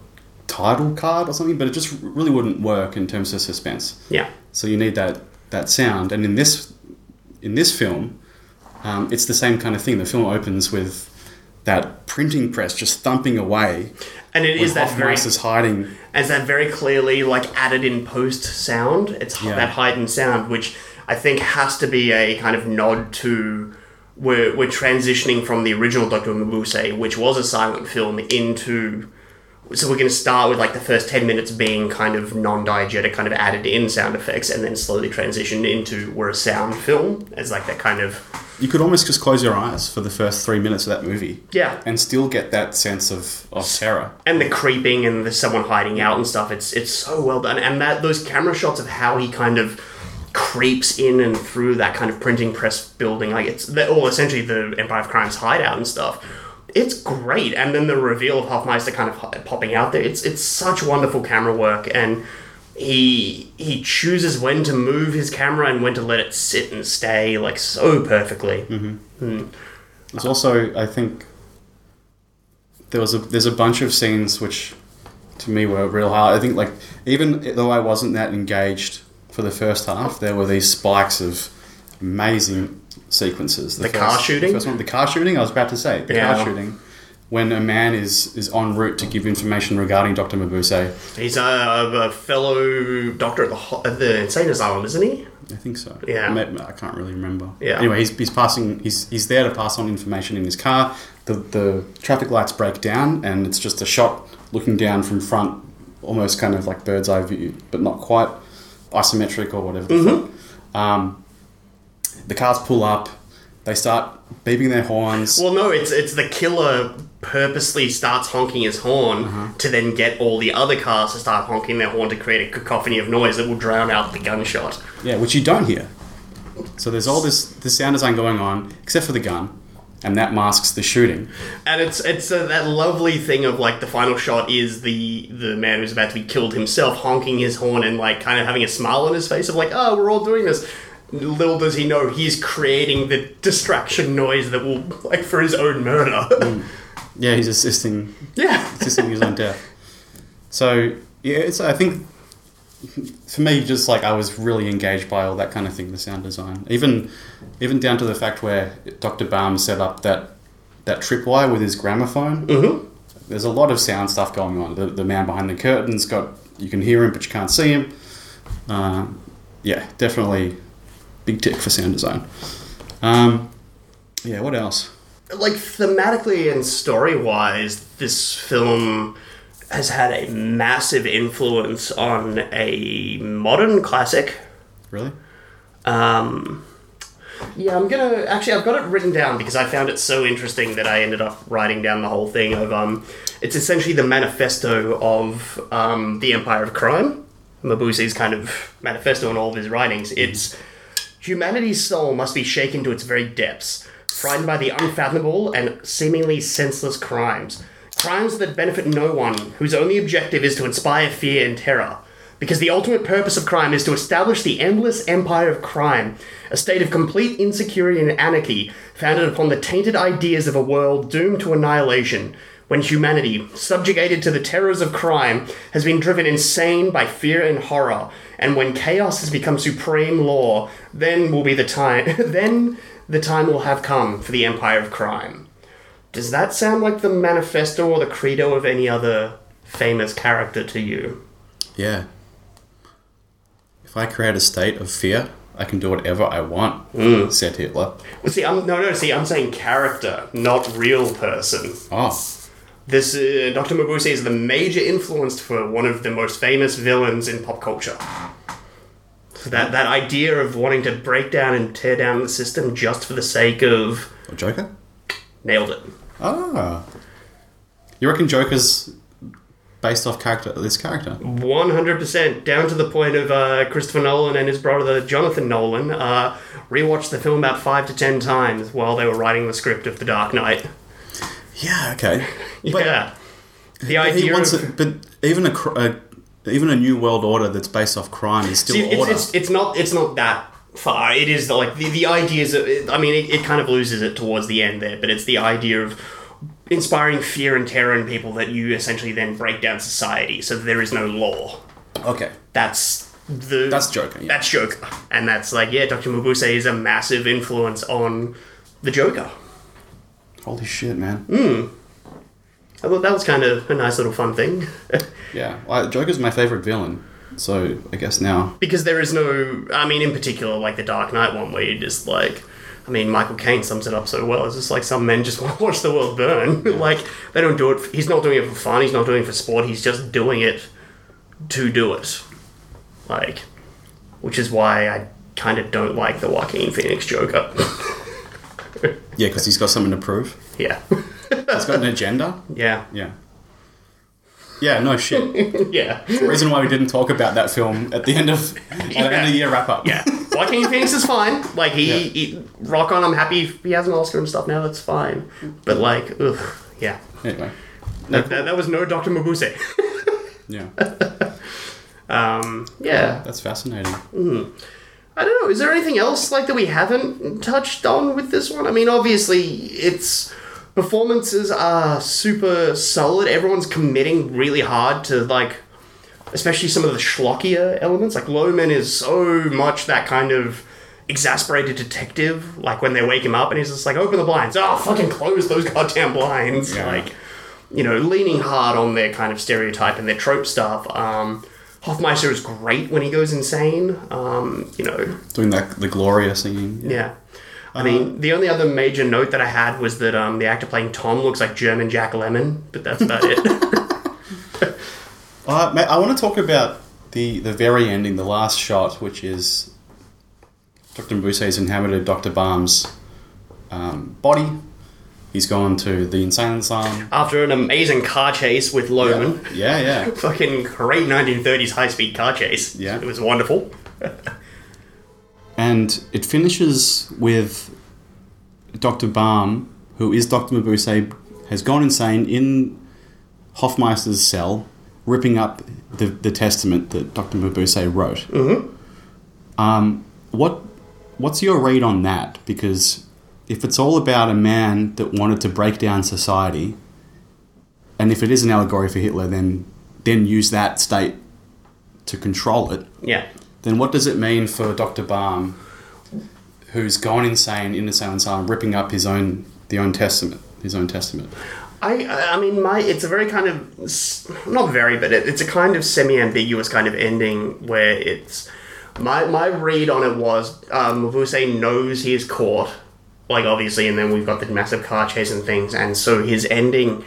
title card or something, but it just really wouldn't work in terms of suspense. yeah. So you need that that sound. And in this in this film, um, it's the same kind of thing. The film opens with that printing press just thumping away. And it is that very Hoffmeister's hiding. as that very clearly like added in post sound. It's Yeah. that heightened sound, which I think has to be a kind of nod to we're we're transitioning from the original Doctor Mabuse, which was a silent film, into so we're going to start with like the first 10 minutes being kind of non-diegetic kind of added in sound effects and then slowly transition into we're a sound film as like that kind of You could almost just close your eyes for the first three minutes of that movie. yeah And still get that sense of, of terror. and the creeping and there's someone hiding out and stuff it's it's so well done and that those camera shots of how he kind of creeps in and through that kind of printing press building like it's the, or essentially the empire of crime's hideout and stuff it's great and then the reveal of hoffmeister kind of popping out there it's it's such wonderful camera work and he he chooses when to move his camera and when to let it sit and stay like so perfectly. Mm-hmm. Hmm. There's also, I think, there was a there's a bunch of scenes which, to me, were real hard. I think, like, even though I wasn't that engaged for the first half, there were these spikes of amazing sequences. The car shooting? the first one, the car shooting. I was about to say the Yeah. car shooting. When a man is, is en route to give information regarding Dr. Mabuse, He's a, a fellow doctor at the ho- at the insane asylum, isn't he? I think so. Yeah. I can't really remember. Yeah. Anyway, he's, he's passing. He's, he's there to pass on information in his car. The the traffic lights break down, and it's just a shot looking down from front, almost kind of like bird's eye view, but not quite isometric or whatever. the Mm-hmm. Um, the cars pull up. They start beeping their horns. Well, no, it's it's the killer purposely starts honking his horn to then get all the other cars to start honking their horn to create a cacophony of noise that will drown out the gunshot. Yeah, which you don't hear. So there's all this this sound design going on, except for the gun, and that masks the shooting. And it's it's uh, that lovely thing of like the final shot is the the man who's about to be killed himself honking his horn and like kind of having a smile on his face of like oh we're all doing this. Little does he know he's creating the distraction noise that will like for his own murder. Yeah, he's assisting yeah. assisting his own death. So yeah, it's I think for me, just like I was really engaged by all that kind of thing, the sound design, even even down to the fact where Dr. Baum set up that that tripwire with his gramophone. Mm-hmm. There's a lot of sound stuff going on. The, the man behind the curtains got you can hear him, but you can't see him. Uh, yeah, definitely big tick for sound design. Um, yeah, what else? like thematically and story wise, this film has had a massive influence on a modern classic. Really? Um, yeah, I'm gonna actually I've got it written down because I found it so interesting that I ended up writing down the whole thing of um, it's essentially the manifesto of um, the Empire of Crime, Mabuse's kind of manifesto in all of his writings. It's humanity's soul must be shaken to its very depths, frightened by the unfathomable and seemingly senseless crimes, crimes that benefit no one, whose only objective is to inspire fear and terror. Because the ultimate purpose of crime is to establish the endless empire of crime, a state of complete insecurity and anarchy, founded upon the tainted ideas of a world doomed to annihilation. When humanity, subjugated to the terrors of crime, has been driven insane by fear and horror, and when chaos has become supreme law, then will be the time. then the time will have come for the empire of crime. Does that sound like the manifesto or the credo of any other famous character to you? Yeah. If I create a state of fear, I can do whatever I want, mm. said Hitler. Well, see, I'm no, no. See, I'm saying character, not real person. Oh, This uh, Dr. Mabuse is the major influence for one of the most famous villains in pop culture. So that that idea of wanting to break down and tear down the system just for the sake of a Joker? nailed it. Ah. You reckon Joker's based off character this character? One hundred percent, down to the point of uh, Christopher Nolan and his brother Jonathan Nolan uh, rewatched the film about five to ten times while they were writing the script of The Dark Knight. Yeah, okay. Yeah, the He idea wants of it, but even a, a even a new world order that's based off crime is still See, it's, order. it's, it's not it's not that far. It is the, like the, the ideas. Of, I mean, it, it kind of loses it towards the end there, but it's the idea of inspiring fear and terror in people that you essentially then break down society, so that there is no law. okay. That's the That's Joker, yeah. That's Joker, and that's like yeah, Doctor Mabuse is a massive influence on the Joker. Holy shit, man. Hmm. I thought that was kind of a nice little fun thing. Yeah. Well, Joker's my favorite villain. So I guess now. because there is no i mean in particular like the dark knight one where you just like i mean michael caine sums it up so well it's just like some men just want to watch the world burn like they don't do it he's not doing it for fun he's not doing it for sport he's just doing it to do it like which is why i kind of don't like the joaquin phoenix joker Yeah, because he's got something to prove. yeah He's got an agenda. yeah Yeah. Yeah, no shit. yeah the reason why we didn't talk about that film at the end of at the end of year wrap up. yeah joaquin phoenix is fine like he, Yeah. he rock on i'm happy he has an oscar and stuff now that's fine but like ugh, yeah Anyway. that, that, that was no dr mabuse Yeah. Um, yeah, That's fascinating. I don't know. Is there anything else like that we haven't touched on with this one? I mean, obviously, its performances are super solid. Everyone's committing really hard to like, especially some of the schlockier elements. Like Lohmann is so much that kind of exasperated detective. Like when they wake him up and he's just like, "Open the blinds! Oh, fucking close those goddamn blinds!" Yeah. Like, you know, leaning hard on their kind of stereotype and their trope stuff. Um, Hoffmeister is great when he goes insane. Um, you know, Doing that, the Gloria singing. yeah. I mean, the only other major note that I had was that um, the actor playing Tom looks like German Jack Lemmon, but that's about it. Uh, mate, I want to talk about the, the very ending, the last shot, which is Dr. Mabuse's inhabited Dr. Baum's um, body. He's gone to the insane asylum. After an amazing car chase with Lohmann, Yeah, yeah. fucking great 1930s high speed car chase. Yeah. It was wonderful. And it finishes with Dr. Baum, who is Dr. Mabuse, has gone insane in Hoffmeister's cell, ripping up the, the testament that Dr. Mabuse wrote. Mm-hmm. Um, what, what's your read on that? Because if it's all about a man that wanted to break down society, and if it is an allegory for Hitler, then then use that state to control it Yeah. Then what does it mean for Dr. Baum, who's gone insane in the Silent Asylum, ripping up his own the own testament, his own testament? I, I mean, my it's a very kind of not very, but it, it's a kind of semi-ambiguous kind of ending where it's my my read on it was um, Mabuse knows he is caught, like obviously, and then we've got the massive car chase and things, and so his ending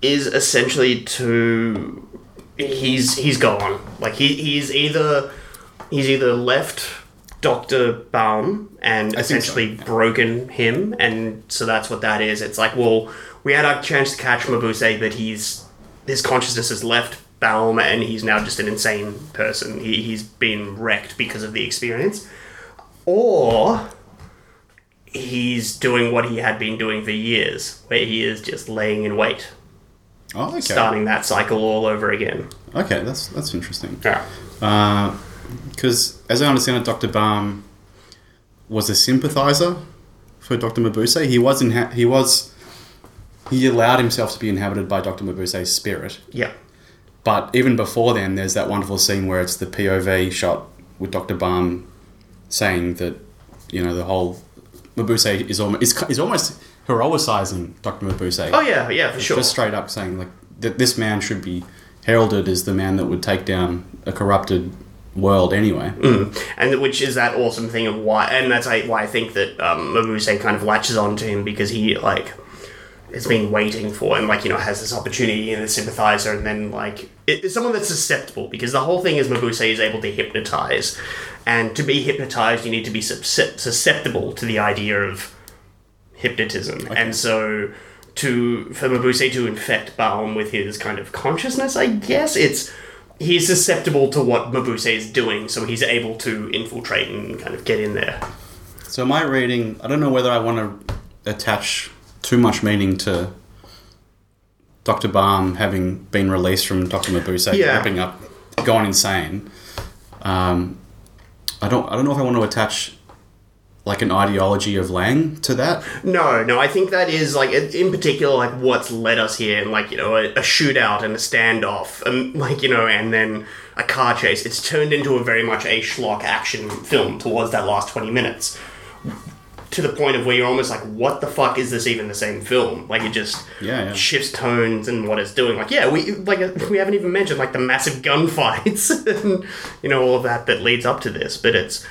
is essentially to he's he's gone. Like he he's either he's either left Doctor Baum and so, essentially broken him, and so that's what that is. It's like, well, we had our chance to catch Mabuse, but he's his consciousness has left Baum, and he's now just an insane person. He he's been wrecked because of the experience, or he's doing what he had been doing for years, where he is just laying in wait, Oh, okay. starting that cycle all over again. Okay, that's that's interesting. Yeah. Uh, Because as I understand it, Dr. Baum was a sympathizer for Dr. Mabuse. He was inha- he was he allowed himself to be inhabited by Dr. Mabuse's spirit. Yeah. But even before then, there's that wonderful scene where it's the POV shot with Dr. Baum saying that, you know, the whole Mabuse is almost is, is almost heroicizing Dr. Mabuse. Oh yeah, yeah, for sure. Just straight up saying like that this man should be heralded as the man that would take down a corrupted world anyway. and which is that awesome thing of why, and that's why I think that um, Mabuse kind of latches on to him because he like has been waiting for and like you know has this opportunity and a sympathizer, and then like it, it's someone that's susceptible because the whole thing is Mabuse is able to hypnotize, and to be hypnotized you need to be susceptible to the idea of hypnotism, and so. To for Mabuse to infect Baum with his kind of consciousness, I guess it's he's susceptible to what Mabuse is doing, so he's able to infiltrate and kind of get in there. So my reading, I don't know whether I want to attach too much meaning to Dr. Baum having been released from Dr. Mabuse, Yeah. ripping up, gone insane. Um, I don't. I don't know if I want to attach like an ideology of Lang to that. No, no, I think that is like in particular like what's led us here, and like you know a, a shootout and a standoff, and like you know, and then a car chase. It's turned into a very much a schlock action film towards that last twenty minutes, to the point of where you're almost like, what the fuck is this even the same film? Like it just Yeah, yeah. shifts tones and what it's doing. Like yeah, we like we haven't even mentioned like the massive gunfights and you know all of that that leads up to this, but it's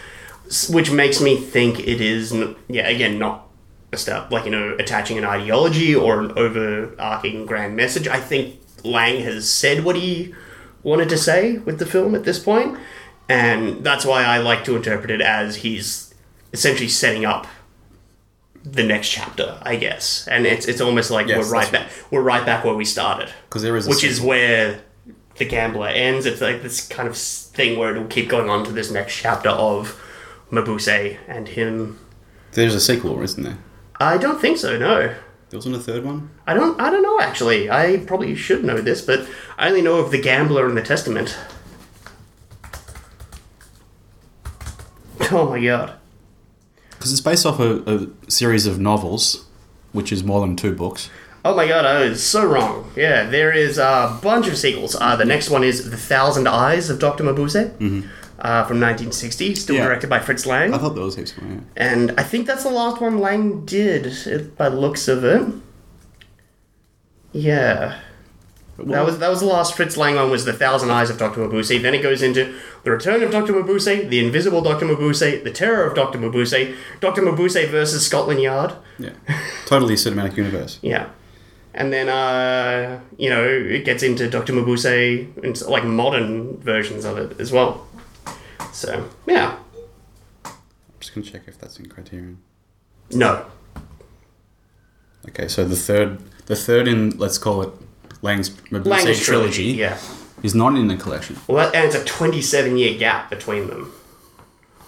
which makes me think it is yeah again not a step like you know attaching an ideology or an overarching grand message. I think Lang has said what he wanted to say with the film at this point, and that's why I like to interpret it as he's essentially setting up the next chapter, I guess. And it's it's almost like Yes, we're right back we're right back where we started, Because there is which is where the gambler ends. It's like this kind of thing where it'll keep going on to this next chapter of Mabuse and him. There's a sequel, isn't there? I don't think so. No. There wasn't a third one. I don't. I don't know actually. I probably should know this, but I only know of the Gambler and the Testament. Oh my god. Because it's based off a, a, series of novels, which is more than two books. Oh my god, oh, I was so wrong. Yeah, there is a bunch of sequels. Uh, the next one is The Thousand Eyes of Dr. Mabuse. Mm-hmm uh, from 1960, still Yeah. directed by Fritz Lang. I thought there was going on. And I think that's the last one Lang did, by the looks of it. Yeah. That was that was the last Fritz Lang one was the Thousand Eyes of Dr. Mabuse. Then it goes into the Return of Dr. Mabuse, the Invisible Dr. Mabuse, the Terror of Dr. Mabuse, Dr. Mabuse versus Scotland Yard. Yeah. totally cinematic universe. Yeah. And then, uh, you know, it gets into Dr. Mabuse and like modern versions of it as well. So, yeah. I'm just going to check if that's in Criterion. No. Okay, so the third, the third in let's call it Lang's Mabuse Language trilogy, Yeah. is not in the collection. Well, that, and it's a 27 year gap between them.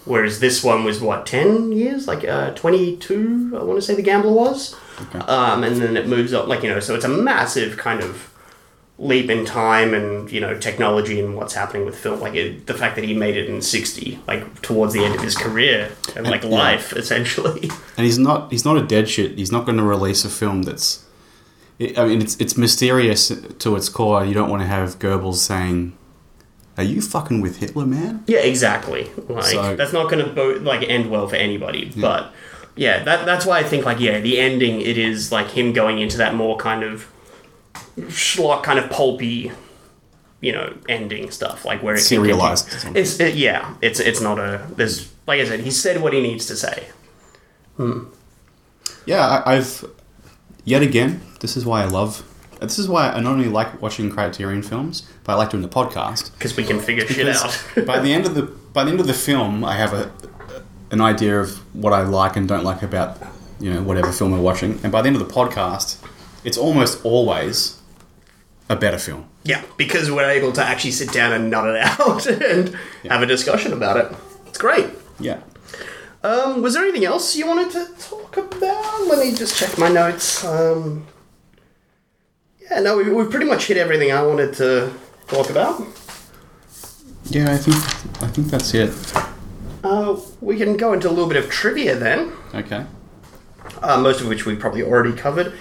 Whereas this one was, what, 10 years? Like uh, 22, I want to say the Gambler was. Okay. Um, and then it moves up, like, you know, so it's a massive kind of leap in time and, you know, technology and what's happening with film. Like, it, the fact that he made it in 60, like, towards the end of his career and, like, yeah. life, essentially. And he's not he's not a dead shit. He's not going to release a film that's. I mean, it's it's mysterious to its core. You don't want to have Goebbels saying, "Are you fucking with Hitler, man?" Yeah, exactly. Like So- that's not going to bo- like end well for anybody. But yeah, that that's why I think like yeah, the ending it is like him going into that more kind of schlock, kind of pulpy, you know, ending stuff like where it can Serialized or. It's it, yeah, it's it's not a there's like I said, he said what he needs to say. Hmm. Yeah, I, I've yet again. This is why I love. This is why I not only like watching Criterion films, but I like doing the podcast. Because we can figure shit out. by the end of the by the end of the film, I have a an idea of what I like and don't like about you know whatever film we're watching, and by the end of the podcast, it's almost always a better film. yeah, because we're able to actually sit down and nut it out and have a discussion about it. It's great. Yeah. Um, was there anything else you wanted to talk about? Let me just check my notes. Um, yeah, no, we, we've pretty much hit everything I wanted to talk about. Yeah, I think I think that's it. Uh, we can go into a little bit of trivia then, Okay. uh, most of which we probably already covered.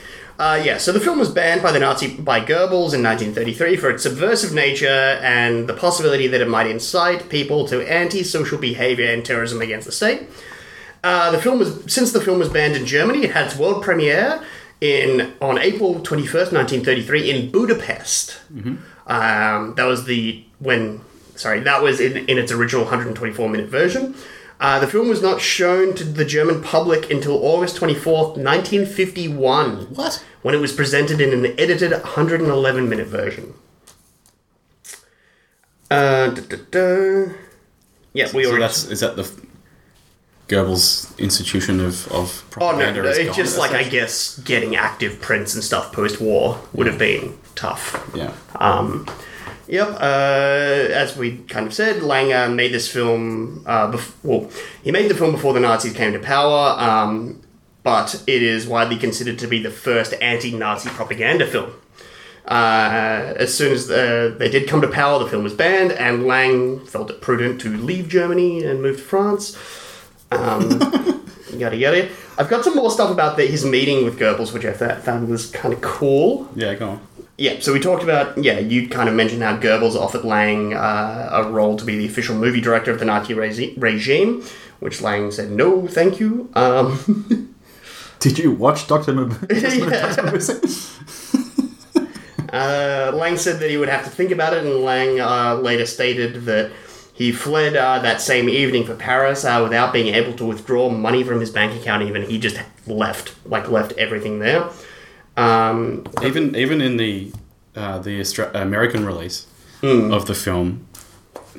Uh, yeah, so the film was banned by the Nazi by Goebbels in 1933 for its subversive nature and the possibility that it might incite people to anti-social behavior and terrorism against the state. Uh, the film was since the film was banned in Germany, it had its world premiere in on April 21st, 1933, in Budapest. Um, that was the when sorry that was in, in its original 124 minute version. Uh, the film was not shown to the German public until August 24th, 1951, What? when it was presented in an edited 111 minute version. Uh. Yeah, we So already. that's is that the Goebbels institution of of Oh no, propaganda? no is it's gone just like I guess getting active prints and stuff post-war would have been tough. Yeah. Um, yep. Uh, as we kind of said, Lang uh, made this film. Uh, bef- well, he made the film before the Nazis came to power, um, but it is widely considered to be the first anti-Nazi propaganda film. Uh, as soon as uh, they did come to power, the film was banned, and Lang felt it prudent to leave Germany and move to France. Um, yada yada. I've got some more stuff about the, his meeting with Goebbels, which I th- found was kind of cool. Yeah. Go on. Yeah, so we talked about, yeah, you kind of mentioned how Goebbels offered Lang uh, a role to be the official movie director of the Nazi regi- regime, which Lang said, no, thank you. Um, Did you watch Doctor Yeah. uh, Lang said that he would have to think about it, and Lang uh, later stated that he fled uh, that same evening for Paris uh, without being able to withdraw money from his bank account, even. He just left, like, left everything there. Um, even even in the uh, the Austra- American release Hmm. of the film,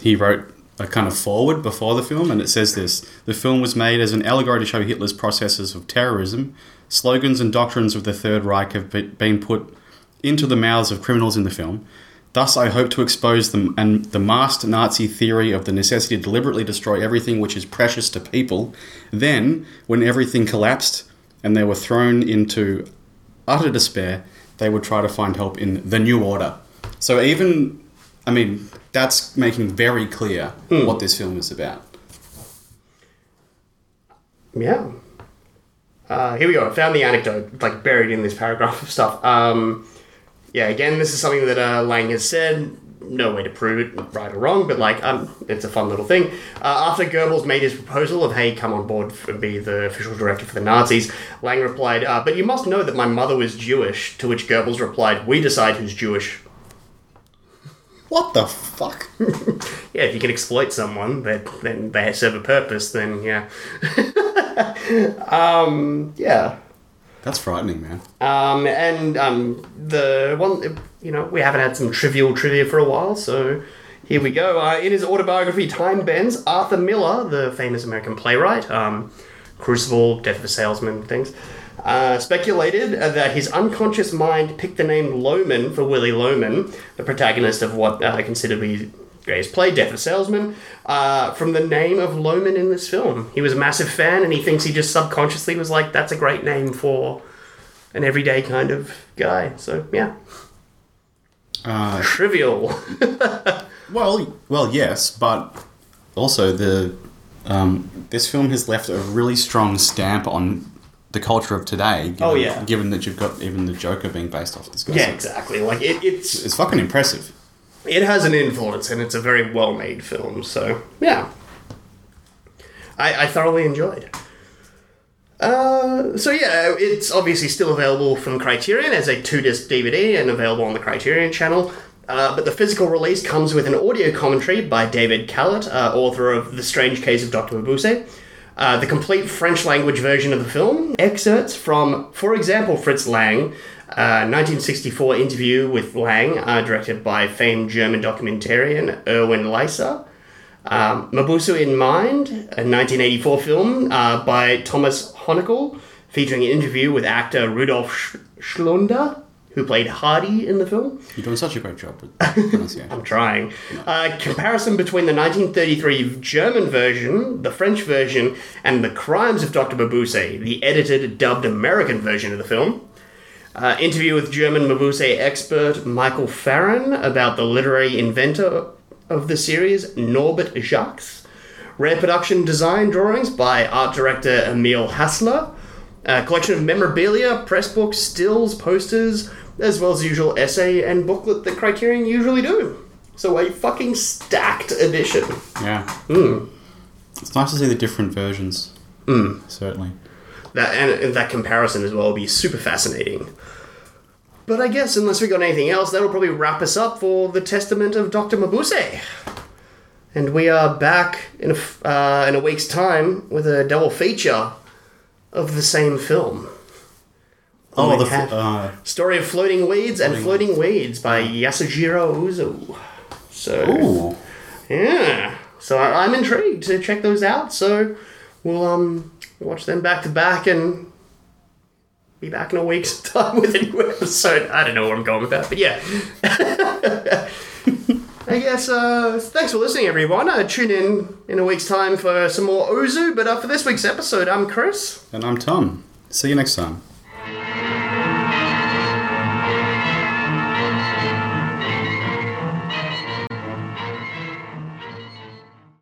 he wrote a kind of forward before the film, and it says this: the film was made as an allegory to show Hitler's processes of terrorism. Slogans and doctrines of the Third Reich have be- been put into the mouths of criminals in the film. Thus, I hope to expose them and the masked Nazi theory of the necessity to deliberately destroy everything which is precious to people. Then, when everything collapsed and they were thrown into utter despair, they would try to find help in the new order. So even, I mean, that's making very clear what this film is about. Yeah. Uh, here we go. I found the anecdote, like buried in this paragraph of stuff. Um, yeah, again, this is something that uh, Lang has said. No way to prove it right or wrong, but like, um, it's a fun little thing. Uh, after Goebbels made his proposal of, hey, come on board and be the official director for the Nazis, Lang replied, uh, but you must know that my mother was Jewish, to which Goebbels replied, we decide who's Jewish. What the fuck? Yeah, if you can exploit someone, that then they serve a purpose, then yeah. um, yeah. That's frightening, man. Um, and um, the one, you know, we haven't had some trivial trivia for a while, so here we go. Uh, in his autobiography, Timebends, Arthur Miller, the famous American playwright, um, Crucible, Death of a Salesman, things, uh, speculated uh, that his unconscious mind picked the name Loman for Willy Loman, the protagonist of what uh, consider to be greatest play, Death of a Salesman, uh, from the name of Lohmann in this film. He was a massive fan, and he thinks he just subconsciously was like, that's a great name for an everyday kind of guy. So yeah, Uh, trivial. well, well, yes, but also the um, this film has left a really strong stamp on the culture of today. Given, Oh, yeah. given that you've got even the Joker being based off this guy, yeah, exactly. Like it, it's it's fucking impressive. it has an influence, and it's a very well made film. So yeah, I, I thoroughly enjoyed. Uh, so yeah, it's obviously still available from Criterion as a two disc DVD and available on the Criterion channel. Uh, but the physical release comes with an audio commentary by David Kalat, uh, author of The Strange Case of Dr. Mabuse, uh, the complete French language version of the film, excerpts from, for example, Fritz Lang, uh, 1964 interview with Lang, uh, directed by famed German documentarian Erwin Leiser. Um, Mabuse in Mind, a 1984 film uh, by Thomas Honickel, featuring an interview with actor Rudolf Sch- Schlunder, who played Hardy in the film. You're doing such a great job with pronunciation. I'm trying. Uh, comparison between the 1933 German version, the French version, and The Crimes of Dr. Mabuse, the edited, dubbed American version of the film. Uh, interview with German Mabuse expert Michael Farin about the literary inventor of the series, Norbert Jacques. Rare production design drawings by art director Emil Hasler. A collection of memorabilia, press books, stills, posters, as well as the usual essay and booklet that Criterion usually do. So a fucking stacked edition. Yeah. Hmm. It's nice to see the different versions. Mm. Certainly. That and, and that comparison as well will be super fascinating. But I guess unless we got anything else, that'll probably wrap us up for the Testament of Dr. Mabuse. And we are back in a, uh, in a week's time with a double feature of the same film. Oh, the f- uh, Story of Floating Weeds and Floating Weeds by Yasujiro Ozu. So ooh. yeah, so I- I'm intrigued to check those out. So we'll um watch them back to back and be back in a week's time with a new episode. I don't know where I'm going with that, but yeah. I guess uh, thanks for listening, everyone. Uh, tune in in a week's time for some more Ozu. But uh, for this week's episode, I'm Chris. And I'm Tom. See you next time.